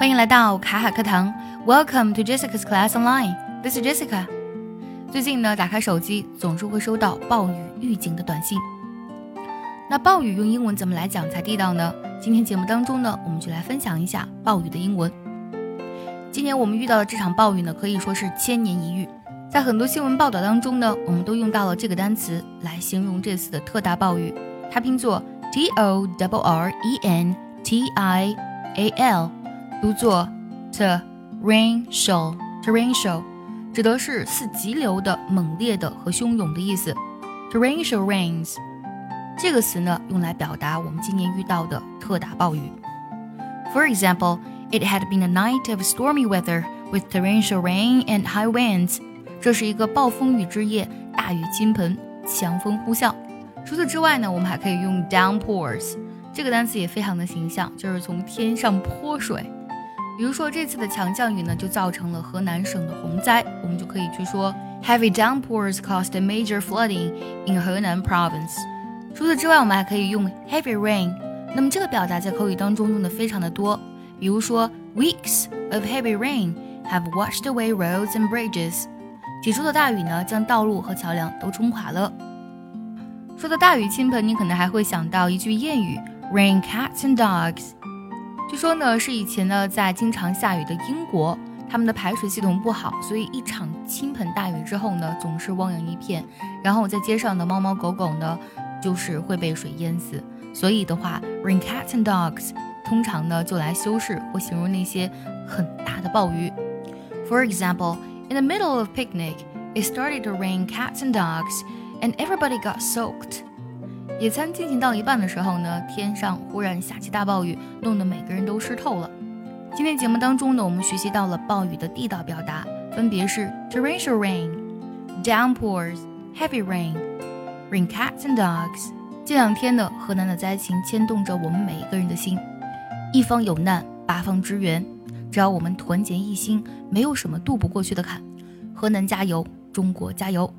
欢迎来到卡卡课堂，Welcome to Jessica's Class Online. This is Jessica. 最近呢，打开手机总是会收到暴雨预警的短信。那暴雨用英文怎么来讲才地道呢？今天节目当中呢，我们就来分享一下暴雨的英文。今年我们遇到的这场暴雨呢，可以说是千年一遇。在很多新闻报道当中呢，我们都用到了这个单词来形容这次的特大暴雨，它拼作 T O W R E N T I A L。读作 torrential，torrential 指的是似急流的、猛烈的和汹涌的意思。torrential rains 这个词呢，用来表达我们今年遇到的特大暴雨。For example, it had been a night of stormy weather with torrential rain and high winds。这是一个暴风雨之夜，大雨倾盆，强风呼啸。除此之外呢，我们还可以用 downpours 这个单词也非常的形象，就是从天上泼水。比如说这次的强降雨呢，就造成了河南省的洪灾，我们就可以去说 Heavy downpours caused a major flooding in Henan province。除此之外，我们还可以用 heavy rain。那么这个表达在口语当中用的非常的多，比如说 Weeks of heavy rain have washed away roads and bridges。几周的大雨呢，将道路和桥梁都冲垮了。说到大雨倾盆，你可能还会想到一句谚语：Rain cats and dogs。据说呢，是以前呢，在经常下雨的英国，他们的排水系统不好，所以一场倾盆大雨之后呢，总是汪洋一片。然后在街上的猫猫狗狗呢，就是会被水淹死。所以的话，rain cats and dogs 通常呢就来修饰或形容那些很大的暴雨。For example, in the middle of picnic, it started to rain cats and dogs, and everybody got soaked. 野餐进行到一半的时候呢，天上忽然下起大暴雨，弄得每个人都湿透了。今天节目当中呢，我们学习到了暴雨的地道表达，分别是 torrential rain、downpours、heavy rain、rain cats and dogs。这两天呢，河南的灾情牵动着我们每一个人的心，一方有难，八方支援。只要我们团结一心，没有什么渡不过去的坎。河南加油，中国加油！